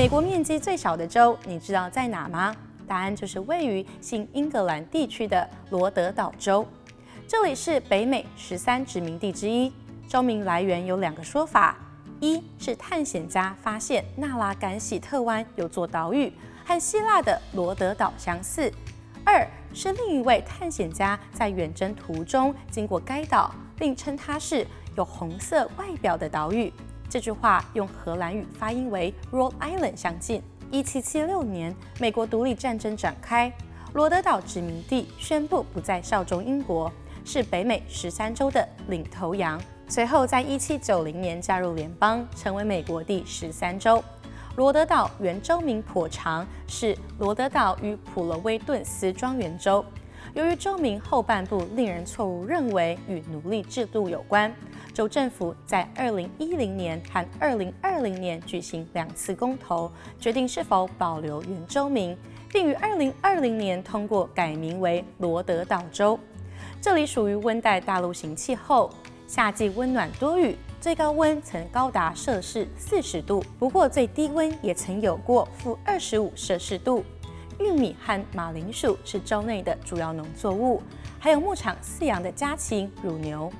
美国面积最小的州，你知道在哪吗？答案就是位于新英格兰地区的罗德岛州。这里是北美十三殖民地之一，州名来源有两个说法：一是探险家发现纳拉甘喜特湾有座岛屿，和希腊的罗德岛相似；二是另一位探险家在远征途中经过该岛，并称它是有红色外表的岛屿。这句话用荷兰语发音为 Rhode Island 相近。一七七六年，美国独立战争展开，罗德岛殖民地宣布不再效忠英国，是北美十三州的领头羊。随后，在一七九零年加入联邦，成为美国第十三州。罗德岛原州名颇长，是罗德岛与普罗威顿斯庄园州。由于州名后半部令人错误认为与奴隶制度有关，州政府在二零一零年和二零二零年举行两次公投，决定是否保留原州名，并于二零二零年通过改名为罗德岛州。这里属于温带大陆型气候，夏季温暖多雨，最高温曾高达摄氏四十度，不过最低温也曾有过负二十五摄氏度。玉米和马铃薯是州内的主要农作物，还有牧场饲养的家禽、乳牛。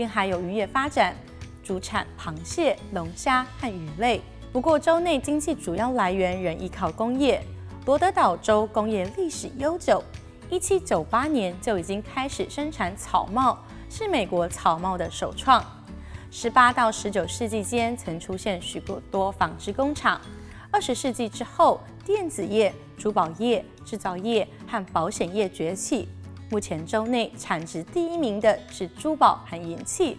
沿海有渔业发展，主产螃蟹、龙虾和鱼类。不过，州内经济主要来源仍依靠工业。罗德岛州工业历史悠久，一七九八年就已经开始生产草帽，是美国草帽的首创。十八到十九世纪间，曾出现许多多纺织工厂。二十世纪之后，电子业、珠宝业、制造业和保险业崛起。目前州内产值第一名的是珠宝和银器，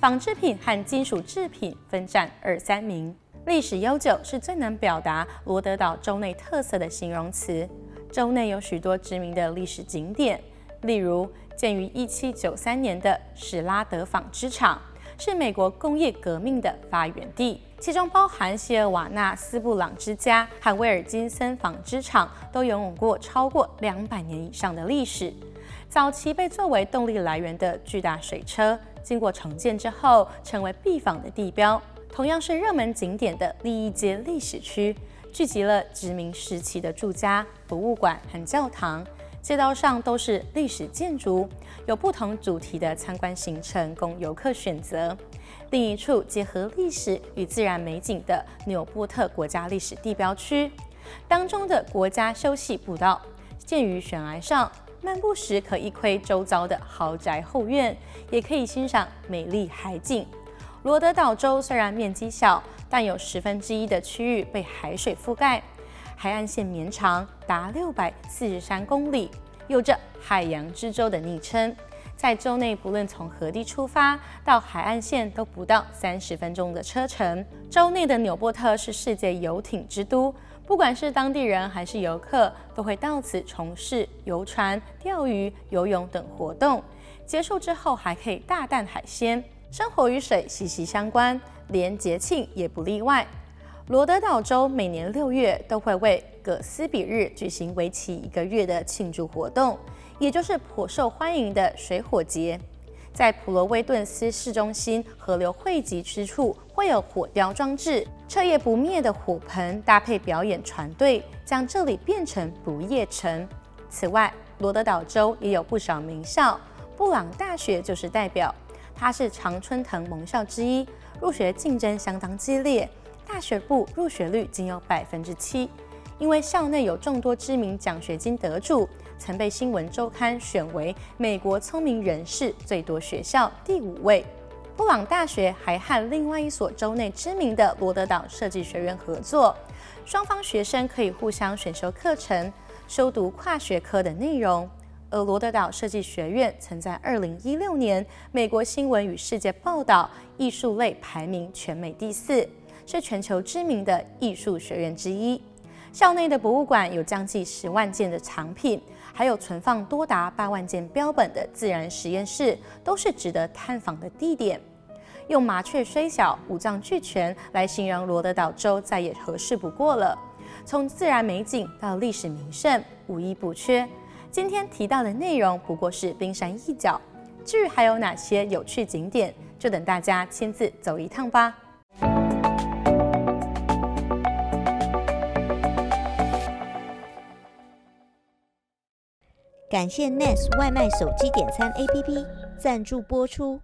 纺织品和金属制品分占二三名。历史悠久是最能表达罗德岛州内特色的形容词。州内有许多知名的历史景点，例如建于一七九三年的史拉德纺织厂。是美国工业革命的发源地，其中包含希尔瓦纳斯布朗之家和威尔金森纺织厂，都拥有过超过两百年以上的历史。早期被作为动力来源的巨大水车，经过重建之后，成为必访的地标。同样是热门景点的利益街历史区，聚集了殖民时期的住家、博物馆和教堂。街道上都是历史建筑，有不同主题的参观行程供游客选择。另一处结合历史与自然美景的纽波特国家历史地标区，当中的国家休息步道建于悬崖上，漫步时可一窥周遭的豪宅后院，也可以欣赏美丽海景。罗德岛州虽然面积小，但有十分之一的区域被海水覆盖。海岸线绵长达六百四十三公里，有着“海洋之州”的昵称。在州内，不论从何地出发到海岸线，都不到三十分钟的车程。州内的纽波特是世界游艇之都，不管是当地人还是游客，都会到此从事游船、钓鱼、游泳等活动。结束之后，还可以大啖海鲜。生活与水息息相关，连节庆也不例外。罗德岛州每年六月都会为葛斯比日举行为期一个月的庆祝活动，也就是颇受欢迎的水火节。在普罗威顿斯市中心河流汇集之处，会有火雕装置，彻夜不灭的火盆搭配表演船队，将这里变成不夜城。此外，罗德岛州也有不少名校，布朗大学就是代表，它是常春藤盟校之一，入学竞争相当激烈。大学部入学率仅有百分之七，因为校内有众多知名奖学金得主，曾被《新闻周刊》选为美国聪明人士最多学校第五位。布朗大学还和另外一所州内知名的罗德岛设计学院合作，双方学生可以互相选修课程，修读跨学科的内容。而罗德岛设计学院曾在二零一六年美国新闻与世界报道艺术类排名全美第四。是全球知名的艺术学院之一，校内的博物馆有将近十万件的藏品，还有存放多达八万件标本的自然实验室，都是值得探访的地点。用麻雀虽小，五脏俱全来形容罗德岛州再也合适不过了。从自然美景到历史名胜，无一不缺。今天提到的内容不过是冰山一角，至于还有哪些有趣景点，就等大家亲自走一趟吧。感谢 Nest 外卖手机点餐 APP 赞助播出。